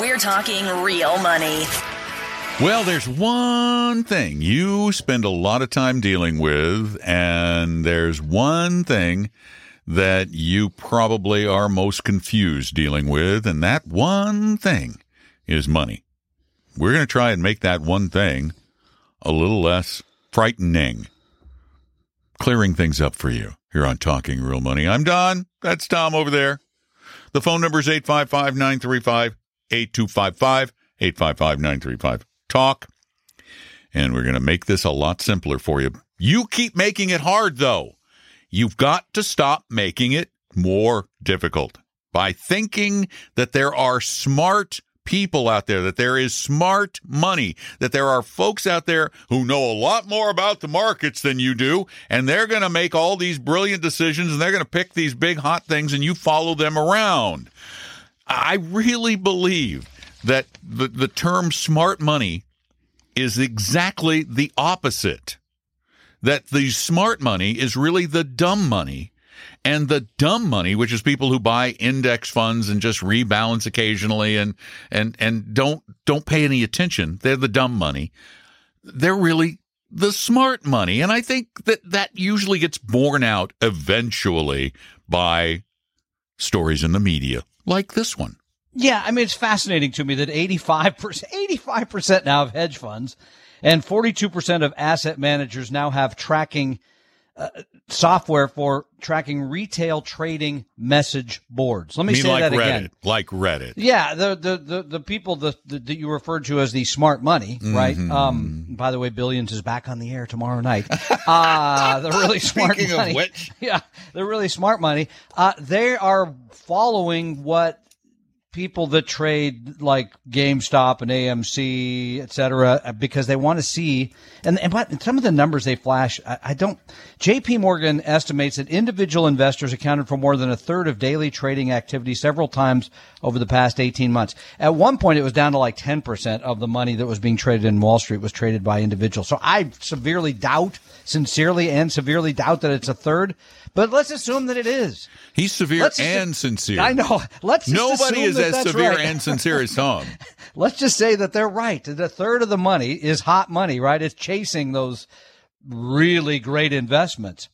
We're talking real money. Well, there's one thing you spend a lot of time dealing with, and there's one thing that you probably are most confused dealing with, and that one thing is money. We're going to try and make that one thing a little less frightening, clearing things up for you here on Talking Real Money. I'm Don. That's Tom over there. The phone number is 855 935 8255 855 935 Talk. And we're going to make this a lot simpler for you. You keep making it hard, though. You've got to stop making it more difficult by thinking that there are smart people out there, that there is smart money, that there are folks out there who know a lot more about the markets than you do, and they're going to make all these brilliant decisions and they're going to pick these big hot things and you follow them around. I really believe that the, the term smart money is exactly the opposite. That the smart money is really the dumb money and the dumb money, which is people who buy index funds and just rebalance occasionally and and and don't don't pay any attention. They're the dumb money. They're really the smart money, and I think that that usually gets borne out eventually by stories in the media like this one. Yeah, I mean it's fascinating to me that 85% 85% now of hedge funds and 42% of asset managers now have tracking uh, software for tracking retail trading message boards. Let me say like that Reddit, again. like Reddit. Yeah, the the the, the people the, that you referred to as the smart money, right? Mm-hmm. Um, by the way, Billions is back on the air tomorrow night. Uh, the really smart Speaking of money. which. yeah, the really smart money. Uh, they are following what people that trade like GameStop and AMC, et cetera, uh, because they want to see, and, and but some of the numbers they flash, I, I don't, JP Morgan estimates that individual investors accounted for more than a third of daily trading activity several times over the past 18 months. At one point, it was down to like 10% of the money that was being traded in Wall Street was traded by individuals. So I severely doubt, sincerely and severely doubt that it's a third, but let's assume that it is. He's severe Let's and sincere. I know. Let's just Nobody is that as severe right. and sincere as Tom. Let's just say that they're right. A third of the money is hot money, right? It's chasing those really great investments.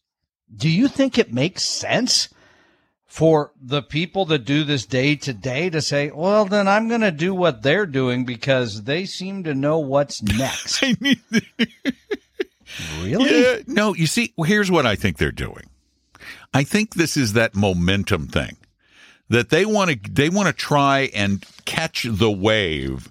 Do you think it makes sense for the people that do this day to day to say, well, then I'm going to do what they're doing because they seem to know what's next? Really? Yeah, no, you see, here's what I think they're doing. I think this is that momentum thing that they want to they want to try and catch the wave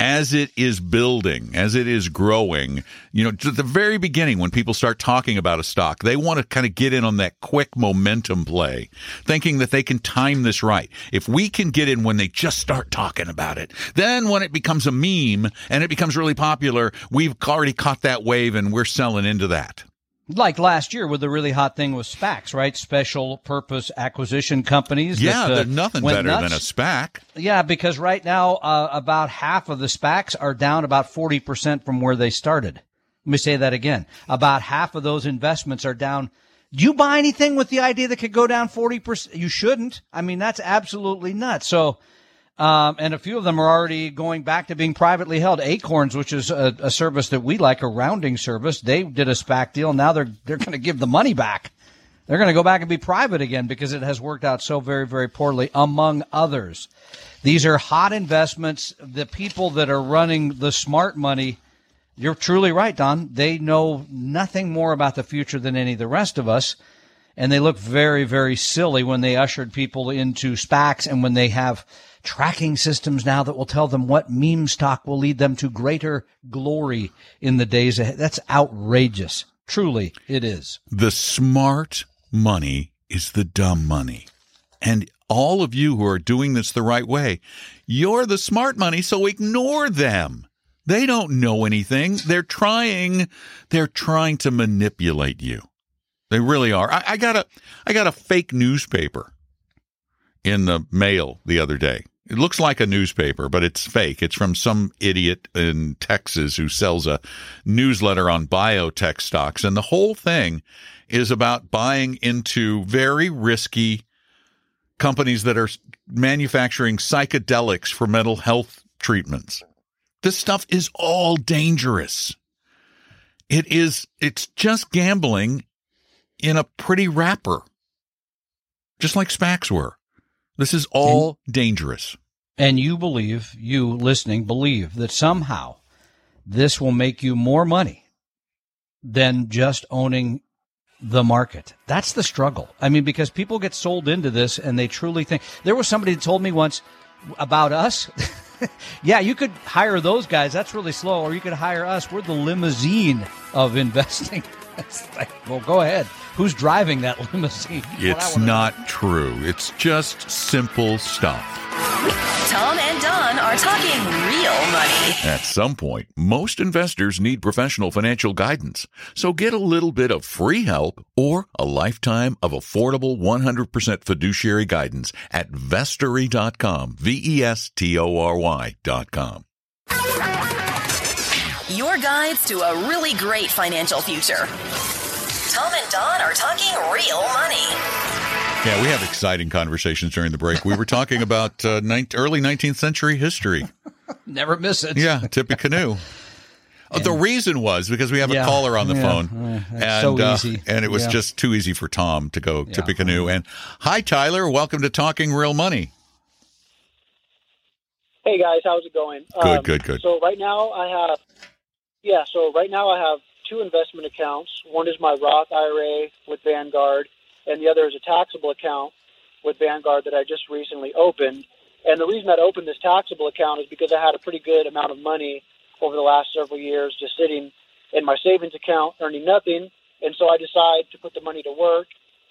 as it is building, as it is growing. You know, at the very beginning when people start talking about a stock, they want to kind of get in on that quick momentum play, thinking that they can time this right. If we can get in when they just start talking about it, then when it becomes a meme and it becomes really popular, we've already caught that wave and we're selling into that. Like last year with the really hot thing with SPACs, right? Special purpose acquisition companies. Yeah, that, uh, nothing better than a. SPAC. Yeah, because right now, uh, about half of the SPACs are down about 40% from where they started. Let me say that again. About half of those investments are down. Do you buy anything with the idea that could go down 40%? You shouldn't. I mean, that's absolutely nuts. So, um, and a few of them are already going back to being privately held. Acorns, which is a, a service that we like, a rounding service, they did a SPAC deal. Now they're, they're going to give the money back. They're going to go back and be private again because it has worked out so very, very poorly, among others. These are hot investments. The people that are running the smart money, you're truly right, Don. They know nothing more about the future than any of the rest of us. And they look very, very silly when they ushered people into SPACs and when they have tracking systems now that will tell them what meme stock will lead them to greater glory in the days ahead. That's outrageous. Truly, it is. The smart money is the dumb money. And all of you who are doing this the right way, you're the smart money, so ignore them. They don't know anything. They're trying, they're trying to manipulate you. They really are. I, I got a, I got a fake newspaper in the mail the other day. It looks like a newspaper, but it's fake. It's from some idiot in Texas who sells a newsletter on biotech stocks. And the whole thing is about buying into very risky companies that are manufacturing psychedelics for mental health treatments. This stuff is all dangerous. It is, it's just gambling in a pretty wrapper, just like SPACs were. This is all and, dangerous. And you believe, you listening, believe that somehow this will make you more money than just owning the market. That's the struggle. I mean, because people get sold into this and they truly think. There was somebody that told me once about us. yeah, you could hire those guys. That's really slow. Or you could hire us. We're the limousine of investing. like, well, go ahead. Who's driving that limousine? It's not know. true. It's just simple stuff. Tom and Don are talking real money. At some point, most investors need professional financial guidance. So get a little bit of free help or a lifetime of affordable 100% fiduciary guidance at vestory.com. V E S T O R Y.com. Your guides to a really great financial future. Tom and Don are talking real money. Yeah, we have exciting conversations during the break. We were talking about uh, early 19th century history. Never miss it. Yeah, Tippecanoe. And, the reason was because we have yeah, a caller on the yeah, phone, and so uh, and it was yeah. just too easy for Tom to go Tippecanoe. And hi, Tyler. Welcome to Talking Real Money. Hey guys, how's it going? Good, um, good, good. So right now I have, yeah. So right now I have two investment accounts. One is my Roth IRA with Vanguard, and the other is a taxable account with Vanguard that I just recently opened. And the reason I opened this taxable account is because I had a pretty good amount of money over the last several years just sitting in my savings account earning nothing. And so I decided to put the money to work.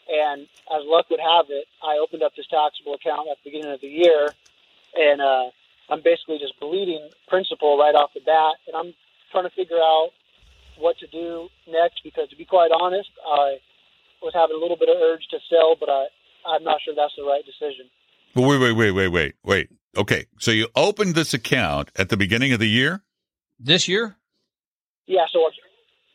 And as luck would have it, I opened up this taxable account at the beginning of the year. And uh, I'm basically just bleeding principal right off the bat. And I'm trying to figure out what to do next because, to be quite honest, I was having a little bit of urge to sell, but I, I'm not sure that's the right decision. Well, wait, wait, wait, wait, wait, wait. Okay, so you opened this account at the beginning of the year? This year? Yeah, so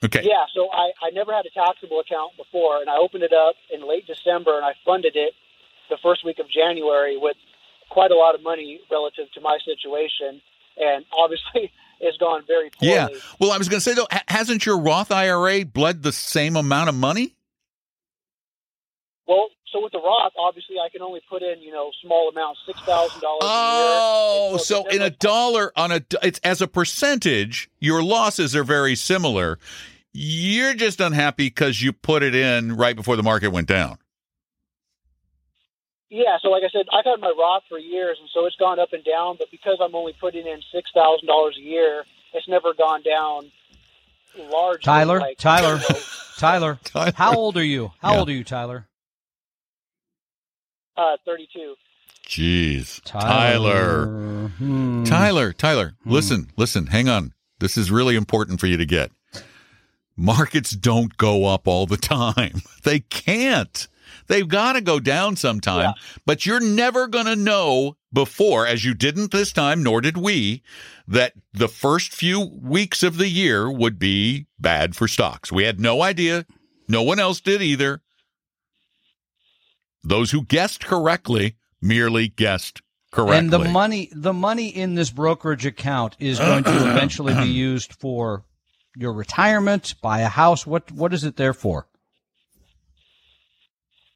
Okay. Yeah, so I, I never had a taxable account before, and I opened it up in late December, and I funded it the first week of January with quite a lot of money relative to my situation. And obviously, has gone very poorly. Yeah. Well, I was going to say though, hasn't your Roth IRA bled the same amount of money? Well, so with the Roth, obviously, I can only put in you know small amounts, six thousand dollars. Oh, so, so in a dollar on a it's as a percentage, your losses are very similar. You're just unhappy because you put it in right before the market went down. Yeah, so like I said, I've had my Roth for years, and so it's gone up and down. But because I'm only putting in six thousand dollars a year, it's never gone down large. Tyler, like, Tyler, Tyler, Tyler, how old are you? How yeah. old are you, Tyler? Uh, thirty-two. Jeez, Tyler, Tyler, hmm. Tyler, Tyler. Hmm. Listen, listen, hang on. This is really important for you to get. Markets don't go up all the time. They can't. They've got to go down sometime, yeah. but you're never going to know before, as you didn't this time, nor did we, that the first few weeks of the year would be bad for stocks. We had no idea. No one else did either. Those who guessed correctly merely guessed correctly. And the money, the money in this brokerage account is going to eventually be used for your retirement, buy a house. What what is it there for?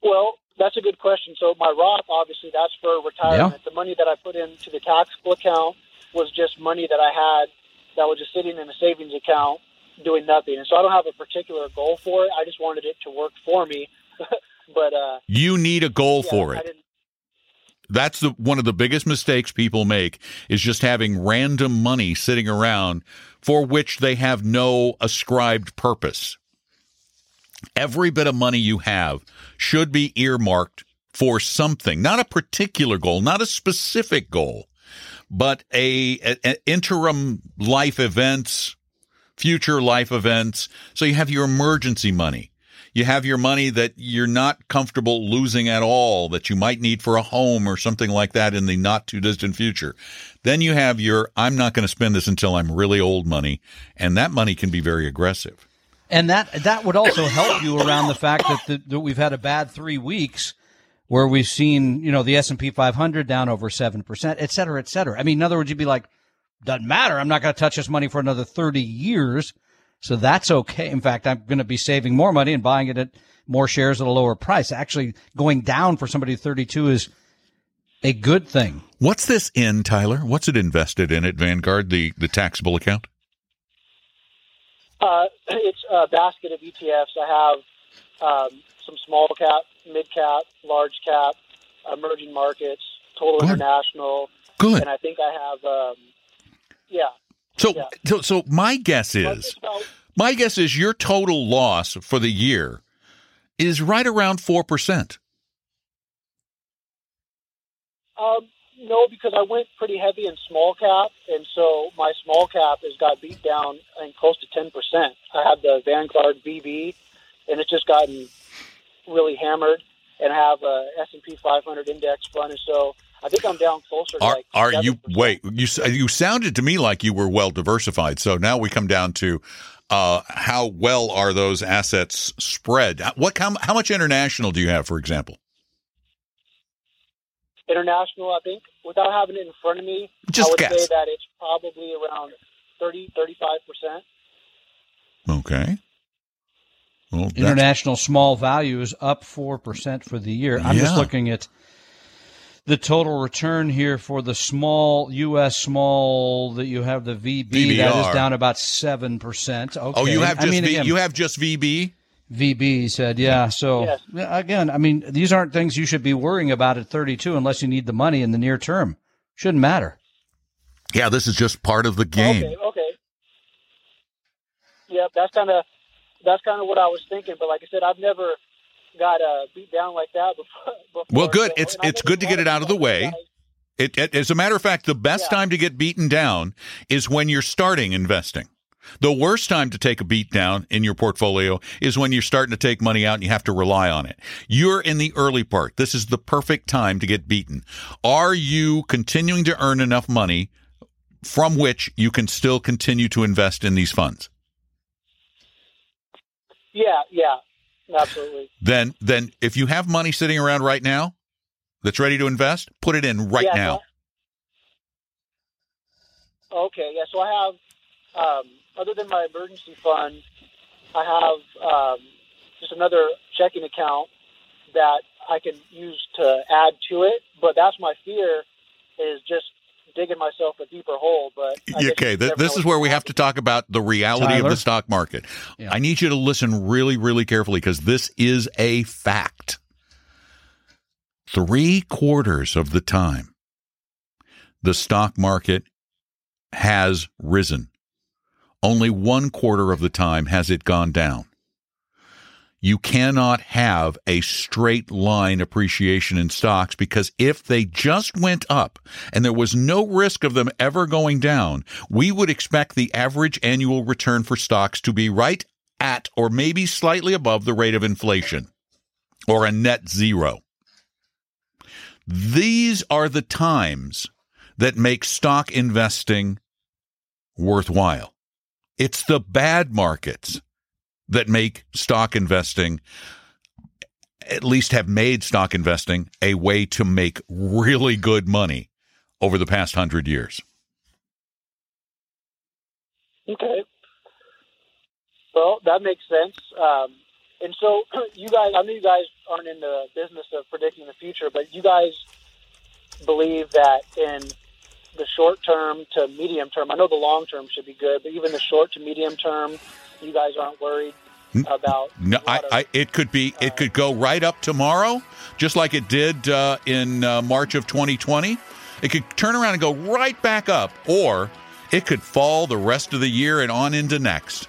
Well, that's a good question. So my Roth, obviously, that's for retirement. Yeah. The money that I put into the taxable account was just money that I had that was just sitting in a savings account doing nothing. And so I don't have a particular goal for it. I just wanted it to work for me. but uh, you need a goal yeah, for it. That's the one of the biggest mistakes people make is just having random money sitting around for which they have no ascribed purpose. Every bit of money you have should be earmarked for something, not a particular goal, not a specific goal, but a, a, interim life events, future life events. So you have your emergency money. You have your money that you're not comfortable losing at all, that you might need for a home or something like that in the not too distant future. Then you have your, I'm not going to spend this until I'm really old money. And that money can be very aggressive. And that, that would also help you around the fact that, the, that we've had a bad three weeks where we've seen, you know, the S&P 500 down over 7%, et cetera, et cetera. I mean, in other words, you'd be like, doesn't matter. I'm not going to touch this money for another 30 years. So that's okay. In fact, I'm going to be saving more money and buying it at more shares at a lower price. Actually, going down for somebody 32 is a good thing. What's this in, Tyler? What's it invested in at Vanguard, the, the taxable account? Uh, it's a basket of ETFs. I have um, some small cap, mid cap, large cap, emerging markets, total Good. international, Good. and I think I have, um, yeah. So, Yeah. so, so my guess is, my guess is your total loss for the year is right around 4%. Um, no, because I went pretty heavy in small cap, and so my small cap has got beat down and close to ten percent. I have the Vanguard VB, and it's just gotten really hammered. And I have a S and P 500 index fund, and so I think I'm down closer. to Are like are you 7%. wait? You you sounded to me like you were well diversified. So now we come down to uh, how well are those assets spread? What how, how much international do you have, for example? International? I think without having it in front of me, Just I would guess. say that it's probably around 30, 35 percent. Okay. Well, International small value is up 4% for the year. I'm just looking at the total return here for the small U.S. small that you have the VB. That VBR. is down about 7%. Okay. oh, you have I just mean, v, again, you have just VB. VB said, yeah. So Yes. again, I mean, these aren't things you should be worrying about at 32 unless you need the money in the near term. Shouldn't matter. Yeah, this is just part of the game. Okay, okay. Yep, that's kind of that's kind of what I was thinking. But like I said, I've never got uh, beat down like that before. before Well, good. So- It's- it's good to get it out of the way. It, it, as a matter of fact, the best Yeah. time to get beaten down is when you're starting investing. The worst time to take a beat down in your portfolio is when you're starting to take money out and you have to rely on it. You're in the early part. This is the perfect time to get beaten. Are you continuing to earn enough money from which you can still continue to invest in these funds? Yeah, yeah, absolutely. Then, then if you have money sitting around right now that's ready to invest, put it in right Yeah, now. okay, yeah. So I have, um, other than my emergency fund, I have um, just another checking account that I can use to add to it. But that's my fear is just digging myself a deeper hole. But I Okay, you th- this is where we have to talk about the reality of the stock market. Yeah. I need you to listen really, really carefully because this is a fact. Three quarters of the time, the stock market has risen. Only one quarter of the time has it gone down. You cannot have a straight line appreciation in stocks because if they just went up and there was no risk of them ever going down, we would expect the average annual return for stocks to be right at or maybe slightly above the rate of inflation or a net zero. These are the times that make stock investing worthwhile. It's the bad markets that make stock investing, at least have made stock investing a way to make really good money over the past hundred years. Okay. Well, that makes sense. Um, and so, you guys, I know you guys aren't in the business of predicting the future, but you guys believe that in the short term to medium term, I know the long term should be good, but even the short to medium term, you guys aren't worried about. No, a I, lot of- I, it could be, it could go right up tomorrow, just like it did uh, in uh, March of 2020. It could turn around and go right back up, or it could fall the rest of the year and on into next.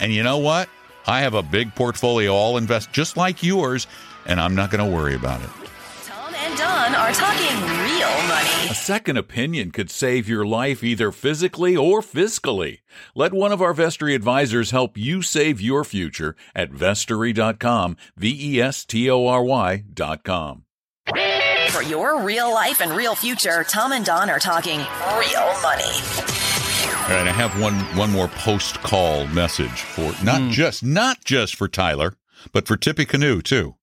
And you know what? I have a big portfolio all invest just like yours, and I'm not going to worry about it. Tom and Don are talking real money. A second opinion could save your life either physically or fiscally. Let one of our Vestory advisors help you save your future at vestory.com, V E S T O R Y.com. For your real life and real future, Tom and Don are talking real money. All right, I have one one more post call message for not hmm. just not just for Tyler, but for Tippy Canoe too.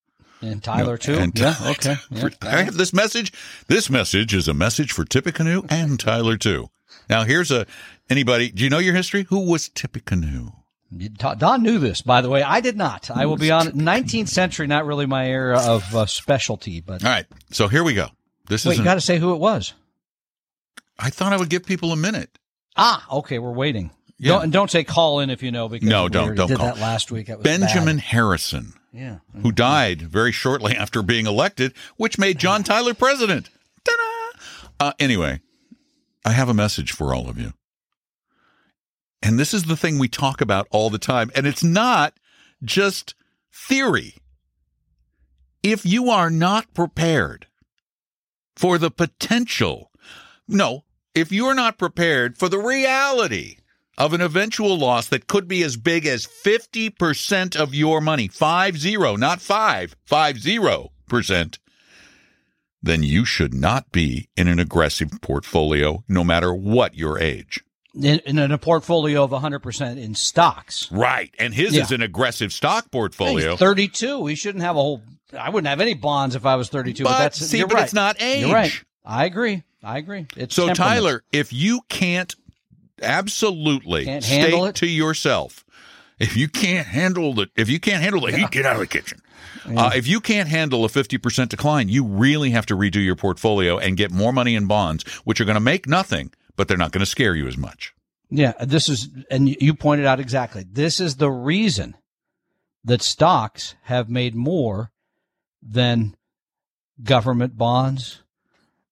And Tyler too. And yeah. Okay. Yeah. I have this message. This message is a message for Tippecanoe and Tyler too. Now here's a anybody. Do you know your history? Who was Tippecanoe? Don knew this, by the way. I did not. I will be on 19th century, not really my area of uh, specialty, but All right, so here we go. This wait, is. you got to say who it was. I thought I would give people a minute. Ah, okay, we're waiting. Yeah. Don't, and don't say call in if you know because No, don't- don't did call. that last week. That Benjamin bad. Harrison, Yeah. who died very shortly after being elected, which made John Tyler president. Uh, anyway, I have a message for all of you. And this is the thing we talk about all the time. And it's not just theory. If you are not prepared for the potential, no, if you are not prepared for the reality of an eventual loss that could be as big as 50% of your money, five zero, not five, five zero percent, then you should not be in an aggressive portfolio, no matter what your age. In, in a portfolio of 100% in stocks. Right. And his Yeah. is an aggressive stock portfolio. He's 32. He shouldn't have a whole. I wouldn't have any bonds if I was 32. But, But, that's see, but right. it's not age. You're right. I agree. I agree. It's So. Tyler, if you can't absolutely Can't state handle it? to yourself, if you can't handle the, if you can't handle the heat, get out of the kitchen. Uh, if you can't handle a 50% decline, you really have to redo your portfolio and get more money in bonds, which are going to make nothing, but they're not going to scare you as much. Yeah, this is, and you pointed out exactly. This is the reason that stocks have made more than government bonds,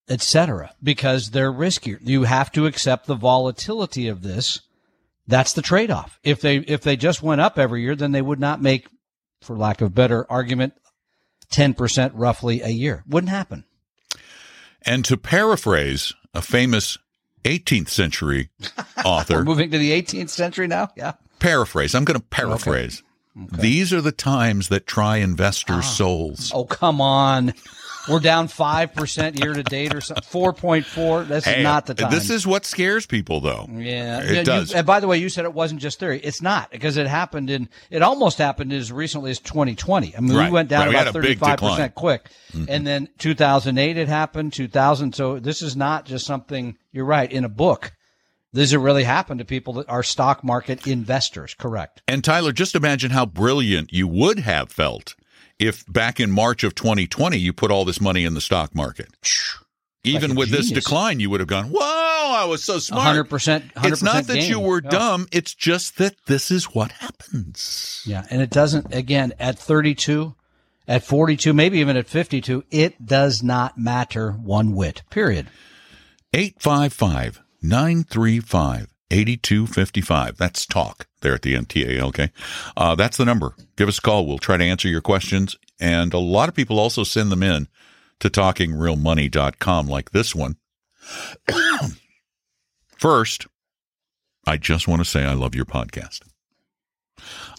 etc., because they're riskier. You have to accept the volatility of this. That's the trade-off. If they if they just went up every year, then they would not make, for lack of better argument, ten percent roughly a year. Wouldn't happen. And to paraphrase a famous 18th century author, We're moving to the 18th century now. Yeah. paraphrase, I'm going to paraphrase. These are the times that try investors' Ah. souls. Oh, come on. We're down 5% year to date or something. 4.4. This Hey, is not the time. This is what scares people, though. yeah. it you- does. and by the way, you said it wasn't just theory. It's not because it happened in, it almost happened as recently as 2020. I mean, Right, we went down right. We about 35% decline. Mm-hmm. quick. And then 2008 it happened, 2000. So this is not just something, you're right, in a book. These have really happened to people that are stock market investors. Correct. And Tyler, just imagine how brilliant you would have felt if back in March of 2020 you put all this money in the stock market. Even a with this decline, you would have gone, "Whoa, I was so smart." 100%. 100% It's not that you were dumb; it's just that this is what happens. Yeah, and it doesn't again at 32, at 42, maybe even at 52, it does not matter one whit. Period. 855 935 8255. That's talk there at the NTA. Okay. Uh, that's the number. Give us a call. We'll try to answer your questions. And a lot of people also send them in to talkingrealmoney.com, like this one. First, I just want to say I love your podcast.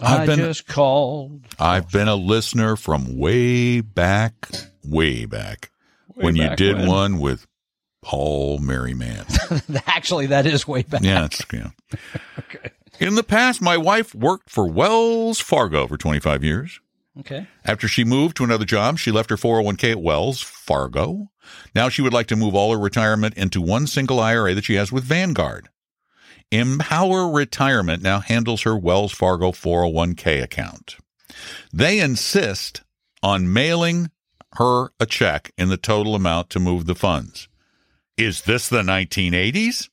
I've I been- just called. I've been a listener from way back, way back when you did when. one with Paul Merriman. Actually, that is way back. Yeah, it's, yeah. In the past, my wife worked for Wells Fargo for 25 years. Okay. After she moved to another job, she left her 401k at Wells Fargo. Now she would like to move all her retirement into one single IRA that she has with Vanguard. Empower Retirement now handles her Wells Fargo 401k account. They insist on mailing her a check in the total amount to move the funds. Is this the 1980s?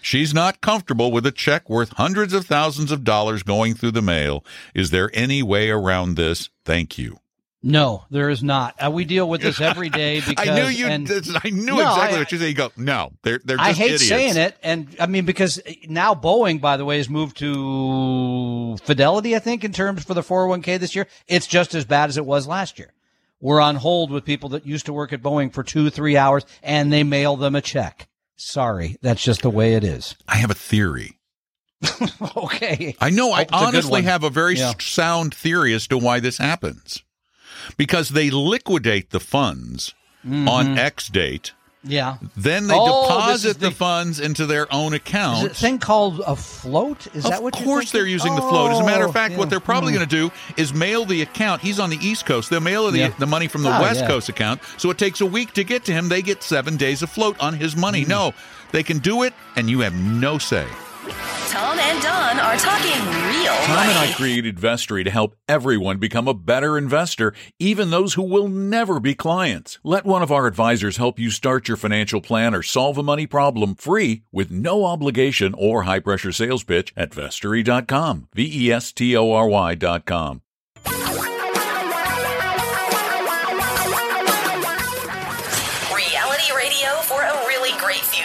She's not comfortable with a check worth hundreds of thousands of dollars going through the mail. Is there any way around this? Thank you. No, there is not. Uh, we deal with this every day because I knew you. and- I knew No, exactly I- what you said. You go, no, they're they're just I hate idiots. saying it, and I mean because now Boeing, by the way, has moved to Fidelity. I think in terms for the 401k this year, it's just as bad as it was last year. We're on hold with people that used to work at Boeing for two, three hours, and they mail them a check. Sorry, that's just the way it is. I have a theory. okay. I know. I a honestly one. have a very Yeah. sound theory as to why this happens. Because they liquidate the funds mm-hmm. on X date, Yeah. then they. Oh, deposit the, the- funds into their own Is account. it a thing called a float? Is that of what? you're course, they're using the float. As a matter of Oh, fact, what they're probably Hmm. going to do is mail the account. He's on the East Coast. They'll mail the, Yeah. the money from the Oh, West yeah. Coast account. So it takes a week to get to him. They get seven days of float on his money. No, they can do it, and you have no say. Tom and Don are talking real Tom money. and I created Vestory to help everyone become a better investor, even those who will never be clients. Let one of our advisors help you start your financial plan or solve a money problem free with no obligation or high pressure sales pitch at vestory.com. V E S T O R Y.com.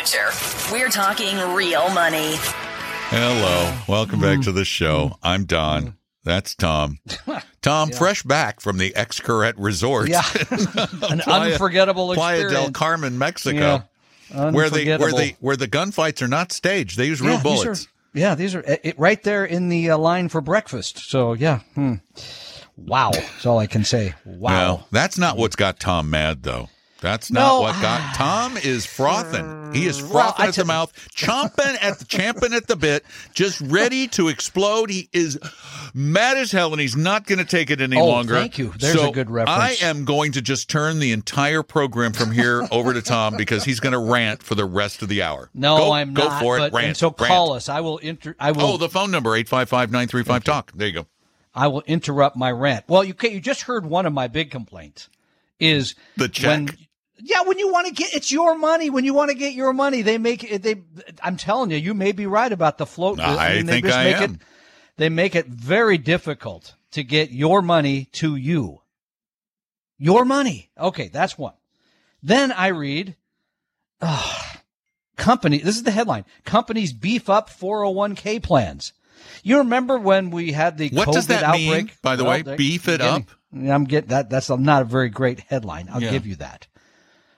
future. We're talking real money. Hello. Welcome back to the show. I'm Don. That's Tom. Tom, fresh back from the Xcaret Resort. Yeah. An Playa- unforgettable Playa del Carmen, Mexico. Yeah. Where they where Unforgettable. they where the gunfights are not staged. They use real yeah, these bullets. are, yeah, these are it, it- right there in the uh, line for breakfast. So yeah, hmm. wow, that's all I can say. Wow. Well, that's not what's got Tom mad though. That's not No. what got Tom is frothing. He is frothing I at the mouth, chomping at the champing at the bit, just ready to explode. He is mad as hell, and he's not going to take it any Oh, longer. thank you. There's So a good reference. I am going to just turn the entire program from here over to Tom because he's going to rant for the rest of the hour. no, Go- I'm go not. Go for it. But, rant. so rant. call us. I will inter. I will. Oh, the phone number eight five five nine three five talk. There you go. I will interrupt my rant. Well, you you just heard one of my big complaints is The check. When, yeah, when you want to get it's your money. When you want to get your money, they make it. They, I'm telling you, you may be right about the float. I mean, they think just I make am. It, they make it very difficult to get your money to you. Your money. Okay, that's one. Then I read, ah, company. This is the headline: Companies beef up 401k plans. You remember when we had the What COVID does that outbreak? mean, by the way? Beef it up? I'm getting that. That's not a very great headline. I'll Yeah. give you that.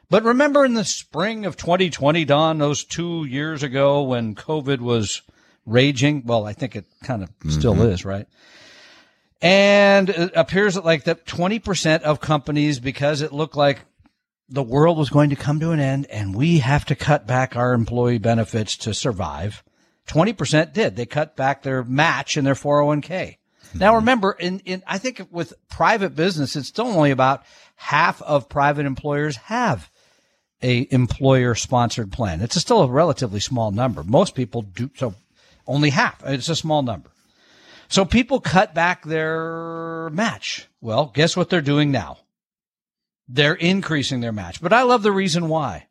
But remember in the spring of 2020, Don, those two years ago when COVID was raging. Well, I think it kind of still Mm-hmm. is, right? And it appears that like that 20% of companies, because it looked like the world was going to come to an end and we have to cut back our employee benefits to survive. 20% did. They cut back their match in their 401k. Now remember, in, in, I think with private business, it's still only about half of private employers have a employer sponsored plan. It's still a relatively small number. Most people do, so only half. It's a small number. So people cut back their match. Well, guess what they're doing now? They're increasing their match. But I love the reason why.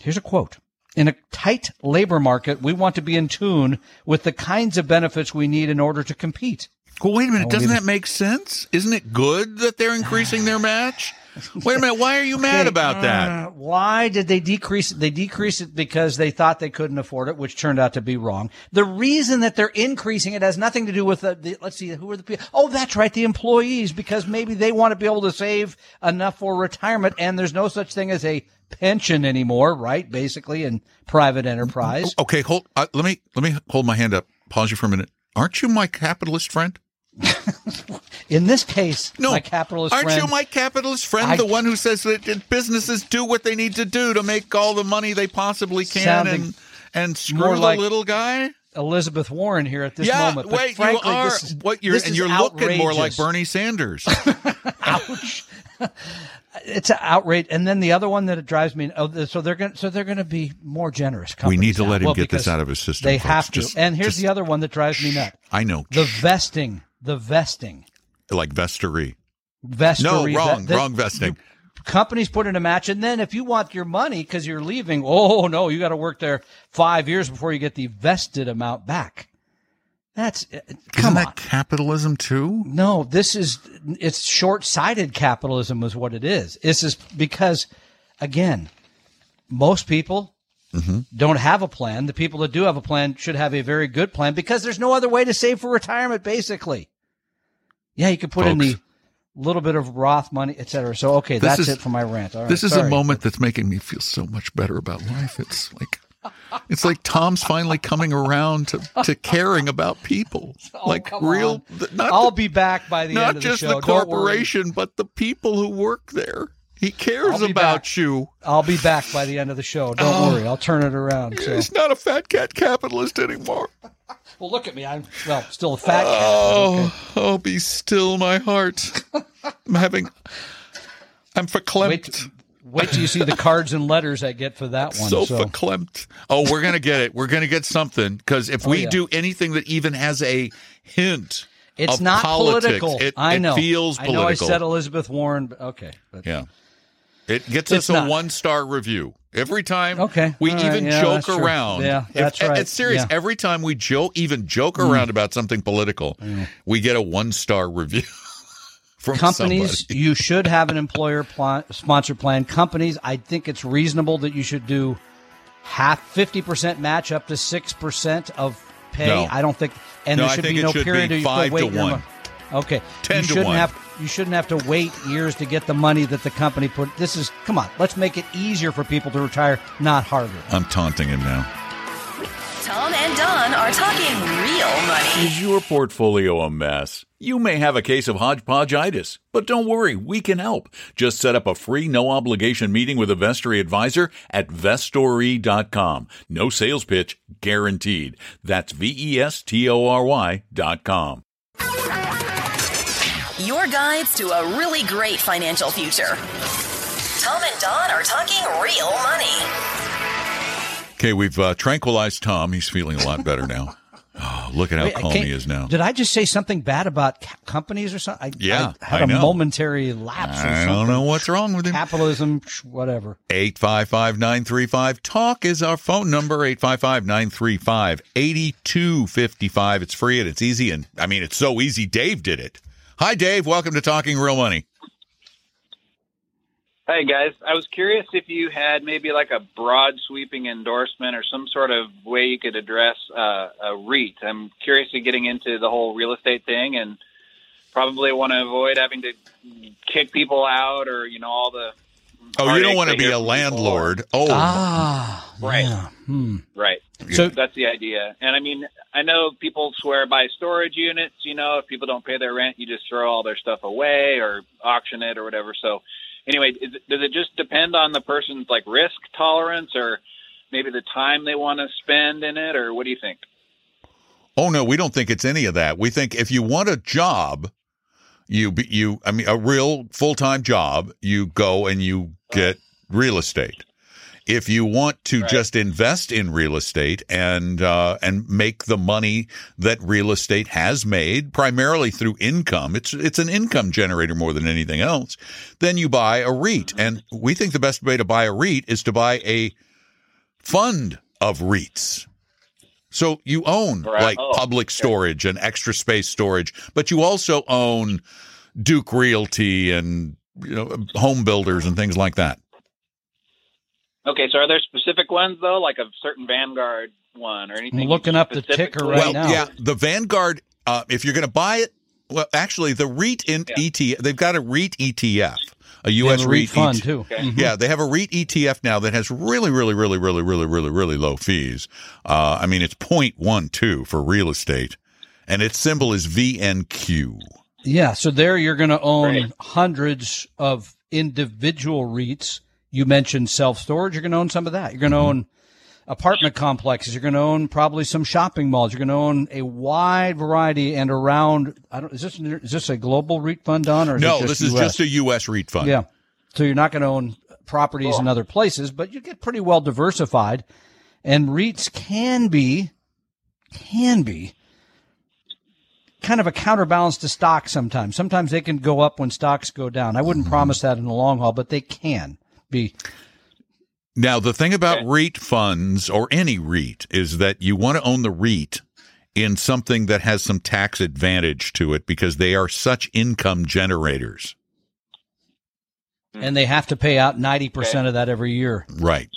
Here's a quote. In a tight labor market, we want to be in tune with the kinds of benefits we need in order to compete. Well, wait a minute. Doesn't that make sense? Isn't it good that they're increasing their match? Wait a minute. Why are you mad Okay, about that? uh, why did they decrease it? They decreased it because they thought they couldn't afford it, which turned out to be wrong. The reason that they're increasing it has nothing to do with the, the let's see, who are the people? Oh, that's right, the employees, because maybe they want to be able to save enough for retirement, and there's no such thing as a pension anymore, right? Basically, in private enterprise. Okay, hold. Uh, let me let me hold my hand up. Pause you for a minute. Aren't you my capitalist friend? In this case, No, my capitalist Aren't friend. you my capitalist friend? I- the one who says that businesses do what they need to do to make all the money they possibly can and and screw more the like little guy. Elizabeth Warren here at this yeah, moment. But wait, frankly, you are this is, what you're and you're looking more like. Bernie Sanders. ouch. it's an outrage. And then the other one that it drives me. Oh, so they're going. So they're going to be more generous. we need to now. let him Well, get this out of his system. They folks. have to. Just- and here's just- the other one that drives me nuts: I know, the vesting. The vesting. like Vestery. Vestory. No, wrong, that- wrong vesting. Companies put in a match, and then if you want your money because you're leaving, oh no, you got to work there five years before you get the vested amount back. That's uh, Isn't that on. capitalism too? No, this is it's short-sighted capitalism is what it is. This is because again, most people Mm-hmm. don't have a plan. The people that do have a plan should have a very good plan because there's no other way to save for retirement basically. Yeah, you could put in the little bit of Roth money, etc. So okay, This that's is- it for my rant. All right, This is sorry. a moment that's making me feel so much better about life. It's like it's like Tom's finally coming around to, to caring about people. Oh, like real not I'll the, be back by the not end of the just show. the corporation, but the people who work there. He cares about back. you. I'll be back by the end of the show. Don't Oh. worry. I'll turn it around. So. He's not a fat cat capitalist anymore. Well, look at me. I'm well, still a fat cat. Oh, okay. oh, be still my heart. I'm having. I'm verklempt. Wait, wait till you see the cards and letters I get for that one. so, So, verklempt. Oh, we're gonna get it. We're gonna get something because if oh, we Oh, yeah. do anything that even has a hint, it's not politics, political. It, I it know. feels I know. I said Elizabeth Warren. But okay. But yeah, it gets It's us a not. one star review every time. Okay. we right. even Yeah, joke around. Yeah, If- that's right. It's serious. Yeah. Mm. Every time we joke, even joke around about something political, we get a one star review. From companies, somebody. you should have an employer pl- sponsor plan. Companies, I think it's reasonable that you should do half fifty percent match up to six percent of pay. No. I don't think, and No, there should be no should period. you five to one. Okay, 10 you to shouldn't one. have you shouldn't have to wait years to get the money that the company put. This is come on. Let's make it easier for people to retire, not harder. I'm taunting him now. Tom and Don are talking real money. Is your portfolio a mess? You may have a case of hodgepodgeitis, but don't worry, we can help. Just set up a free, no obligation meeting with a Vestory advisor at vestory.com. No sales pitch guaranteed. That's V E S T O R Y dot com. Your guides to a really great financial future. Tom and Don are talking real money. Okay, we've uh, tranquilized Tom. He's feeling a lot better now. Oh, look at how Wait, calm he is now. Did I just say something bad about ca- companies or something? I, Yeah, I had I a know. momentary lapse. or I don't know what's wrong with him. Capitalism, whatever. 855 935 Talk is our phone number 855 935 8255. It's free and it's easy. And I mean, it's so easy. Dave did it. Hi, Dave. Welcome to Talking Real Money. Hey guys, I was curious if you had maybe like a broad sweeping endorsement or some sort of way you could address uh, a REIT. I'm curious to getting into the whole real estate thing and probably want to avoid having to kick people out or you know all the. Oh, you don't want to be a from people. landlord. Oh, Ah, Right. yeah. Hmm. Right. So That's the idea. And I mean, I know people swear by storage units. You know, if people don't pay their rent, you just throw all their stuff away or auction it or whatever. So, anyway, is does it just depend on the person's like risk tolerance or maybe the time they want to spend in it, or what do you think? Oh no, we don't think it's any of that. We think if you want a job, you be- you I mean a real full-time job, you go and you get real estate. If you want to Right. just invest in real estate and uh, and make the money that real estate has made primarily through income, it's it's an income generator more than anything else. Then you buy a REIT, and we think the best way to buy a REIT is to buy a fund of REITs. So you own Right. like Oh, public storage and extra space storage, but you also own Duke Realty and you know home builders and things like that. Okay, so are there specific ones though, like a certain Vanguard one or anything? I'm looking up the ticker right well, now. yeah, the Vanguard. Uh, if you're going to buy it, well, actually, the REIT in Yeah. ETF, they've got a REIT ETF, a U.S. have a REIT, REIT fund ET too. Okay. Mhm. Yeah, they have a REIT ETF now that has really, really, really, really, really, really, really low fees. Uh, I mean, it's 0.12 for real estate, and its symbol is VNQ. Yeah, so there you're going to own Right. hundreds of individual REITs. You mentioned self storage. You're going to own some of that. You're going to Mm-hmm. own apartment complexes. You're going to own probably some shopping malls. You're going to own a wide variety and around. I don't. Is this is this a global REIT fund, Don, or is No, this is US? just a U.S. REIT fund. Yeah. So you're not going to own properties in other places, but you get pretty well diversified. And REITs can be, can be kind of a counterbalance to stocks sometimes. Sometimes they can go up when stocks go down. I wouldn't promise that in the long haul, but they can be. Now, the thing about Okay. REIT funds or any REIT is that you want to own the REIT in something that has some tax advantage to it because they are such income generators. And they have to pay out 90% of that every year. Right.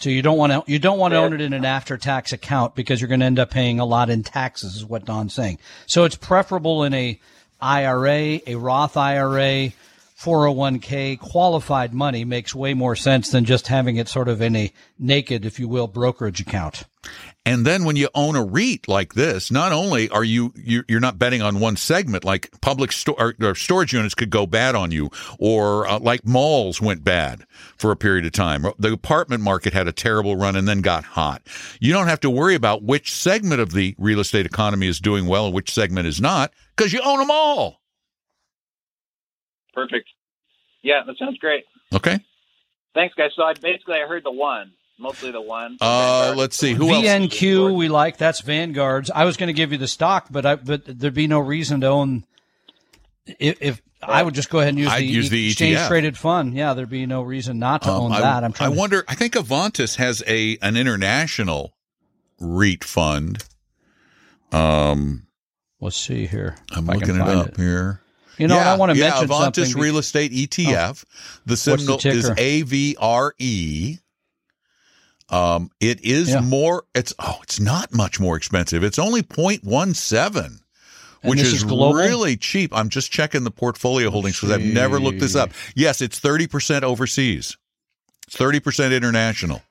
So you don't want to you don't want to own it in an after tax account because you're going to end up paying a lot in taxes is what Don's saying. So it's preferable in a IRA, a Roth IRA, 401k, qualified money makes way more sense than just having it sort of in a naked, if you will, brokerage account. And then when you own a REIT like this, not only are you you're not betting on one segment, like public store or, storage units could go bad on you, or uh, like malls went bad for a period of time. The apartment market had a terrible run and then got hot. You don't have to worry about which segment of the real estate economy is doing well and which segment is not because you own them all. Perfect. Yeah, that sounds great. Okay. Thanks, guys. So I basically I heard the one mostly the one. Uh, let's see who VNQ else? we like. That's Vanguard's. I was going to give you the stock, but I, but there'd be no reason to own. If, if I would just go ahead and use, the, use the, exchange traded fund, yeah, there'd be no reason not to um, own I, that. I'm trying. I to... wonder. I think Avantis has a an international REIT fund. Um, let's see here. I'm looking it up it. here. You know, yeah, I want to yeah, mention Avantis something. Real Estate ETF. Oh. The symbol is AVRE. Um, it is yeah. more. It's oh, it's not much more expensive. It's only 0.17, which is, is really cheap. I'm just checking the portfolio holdings because I've never looked this up. Yes, it's 30 percent overseas. It's 30 percent international.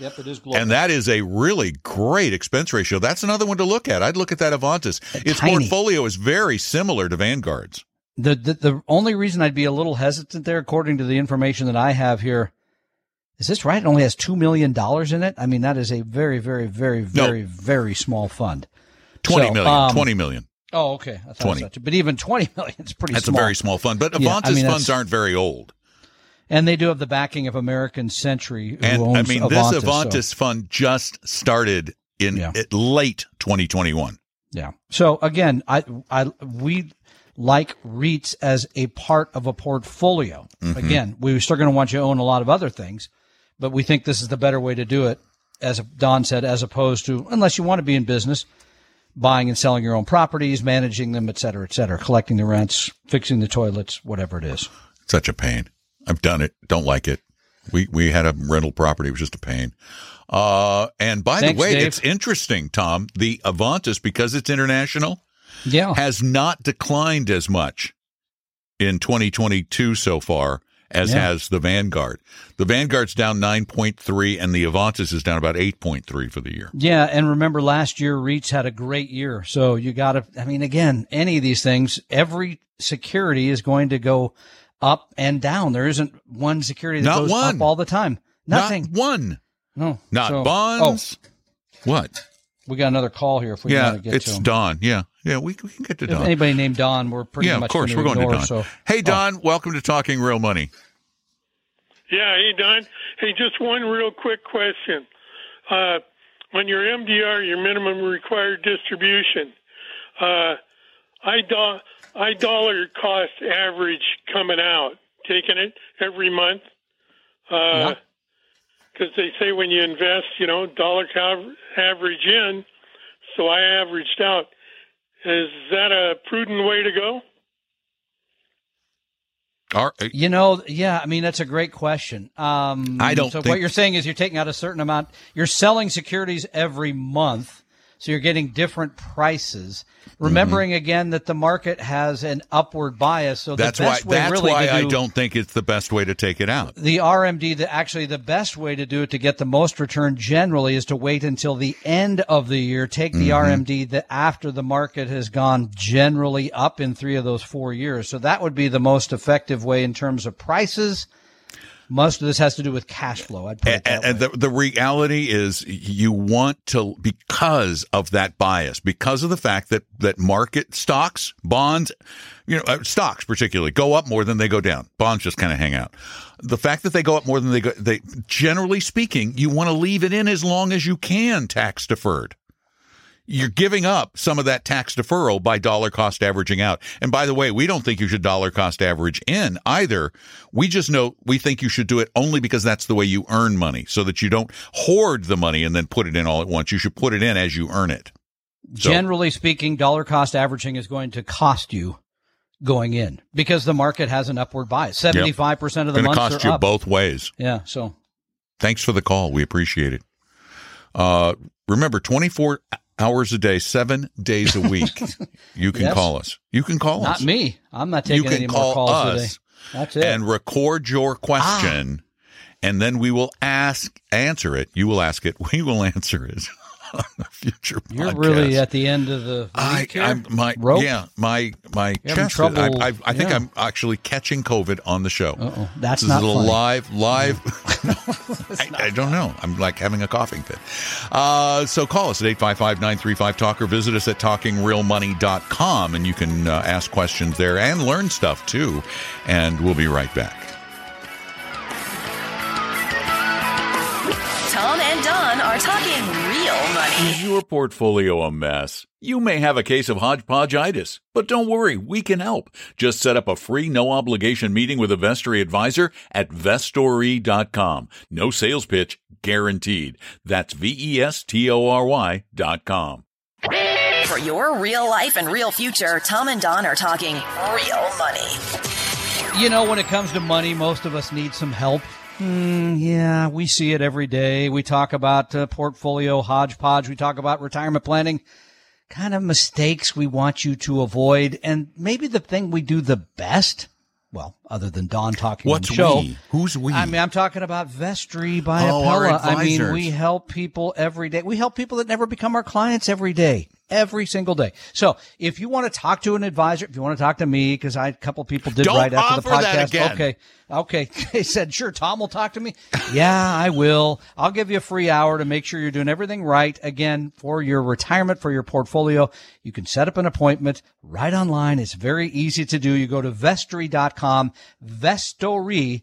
Yep, it is global. And that is a really great expense ratio. That's another one to look at. I'd look at that Avantis. Its Tiny. portfolio is very similar to Vanguard's. The, the the only reason I'd be a little hesitant there, according to the information that I have here, is this right? It only has $2 million in it. I mean, that is a very, very, very, very, no. very small fund. Twenty so, million. Um, 20 million. Oh, okay. 20. But even 20 million is pretty small. That's small. a very small fund. But Avantis yeah, I mean, funds aren't very old. And they do have the backing of American Century. and I mean, Avantis, this Avantis so. fund just started in yeah. late 2021. Yeah. So again, I, I, we like REITs as a part of a portfolio. Mm-hmm. Again, we're still going to want you to own a lot of other things, but we think this is the better way to do it, as Don said, as opposed to, unless you want to be in business, buying and selling your own properties, managing them, et cetera, et cetera, collecting the rents, fixing the toilets, whatever it is. Such a pain. I've done it. Don't like it. We we had a rental property. It was just a pain. Uh, and by Thanks, the way, Dave. it's interesting, Tom. The Avantis, because it's international, yeah, has not declined as much in 2022 so far as yeah. has the Vanguard. The Vanguard's down 9.3 and the Avantis is down about 8.3 for the year. Yeah. And remember last year, REITs had a great year. So you got to, I mean, again, any of these things, every security is going to go up and down. There isn't one security that Not goes one. up all the time. Nothing. Not one. No. Not so, bonds. Oh, what? We got another call here. If we yeah, want to get it's to him. Don. Yeah, yeah, we, we can get to if Don. Anybody named Don, we're pretty yeah, much of course we're going ignore, to Don. So. Hey, Don, oh. welcome to Talking Real Money. Yeah, hey Don. Hey, just one real quick question. Uh, on your MDR, your minimum required distribution, uh, I, do- I dollar cost average coming out, taking it every month. Uh, yeah because they say when you invest, you know, dollar average in. So I averaged out. Is that a prudent way to go? Are, uh, you know, yeah, I mean that's a great question. Um, I don't. So think... what you're saying is you're taking out a certain amount. You're selling securities every month, so you're getting different prices. Remembering mm-hmm. again that the market has an upward bias, so that's the best why that's really why do, I don't think it's the best way to take it out. The RMD, the, actually the best way to do it to get the most return generally is to wait until the end of the year. Take the mm-hmm. RMD that after the market has gone generally up in three of those four years. So that would be the most effective way in terms of prices most of this has to do with cash flow. I'd put it and, and the, the reality is you want to, because of that bias, because of the fact that, that market stocks, bonds, you know, uh, stocks particularly go up more than they go down. Bonds just kind of hang out. The fact that they go up more than they go, they, generally speaking, you want to leave it in as long as you can tax deferred you're giving up some of that tax deferral by dollar cost averaging out. And by the way, we don't think you should dollar cost average in either. We just know we think you should do it only because that's the way you earn money so that you don't hoard the money and then put it in all at once. You should put it in as you earn it. So, Generally speaking, dollar cost averaging is going to cost you going in because the market has an upward bias. Seventy-five yep. percent of the months are up. Going to cost you up. both ways. Yeah. So, thanks for the call. We appreciate it. Uh, remember, twenty-four hours a day, seven days a week. You can yes. call us. You can call not us. Not me. I'm not taking any more calls us today. That's it. And record your question, ah. and then we will ask answer it. You will ask it. We will answer it on future. You're really at the end of the. I, I'm my rope? yeah my my You're chest. Trouble, I, I, I think yeah. I'm actually catching COVID on the show. Uh-oh. That's this not is a live live. I, I, don't know. I'm like having a coughing fit. Uh, so call us at 855-935 talk or visit us at talkingrealmoney.com and you can uh, ask questions there and learn stuff too. And we'll be right back. Tom and Don are talking real money. Is your portfolio a mess? You may have a case of hodgepodgeitis, but don't worry, we can help. Just set up a free, no obligation meeting with a Vestory advisor at vestory.com. No sales pitch guaranteed. That's V E S T O R Y com. For your real life and real future, Tom and Don are talking real money. You know, when it comes to money, most of us need some help. Mm, yeah, we see it every day. We talk about uh, portfolio hodgepodge. We talk about retirement planning, kind of mistakes we want you to avoid. And maybe the thing we do the best, well, other than Don talking What's on the show. We? Who's we? I mean, I'm talking about Vestory by oh, Apella. I mean, we help people every day. We help people that never become our clients every day every single day. So if you want to talk to an advisor, if you want to talk to me, because I a couple people did Don't right after the podcast. Okay. Okay. They said, sure, Tom will talk to me. yeah, I will. I'll give you a free hour to make sure you're doing everything right. Again, for your retirement, for your portfolio, you can set up an appointment right online. It's very easy to do. You go to vestory.com,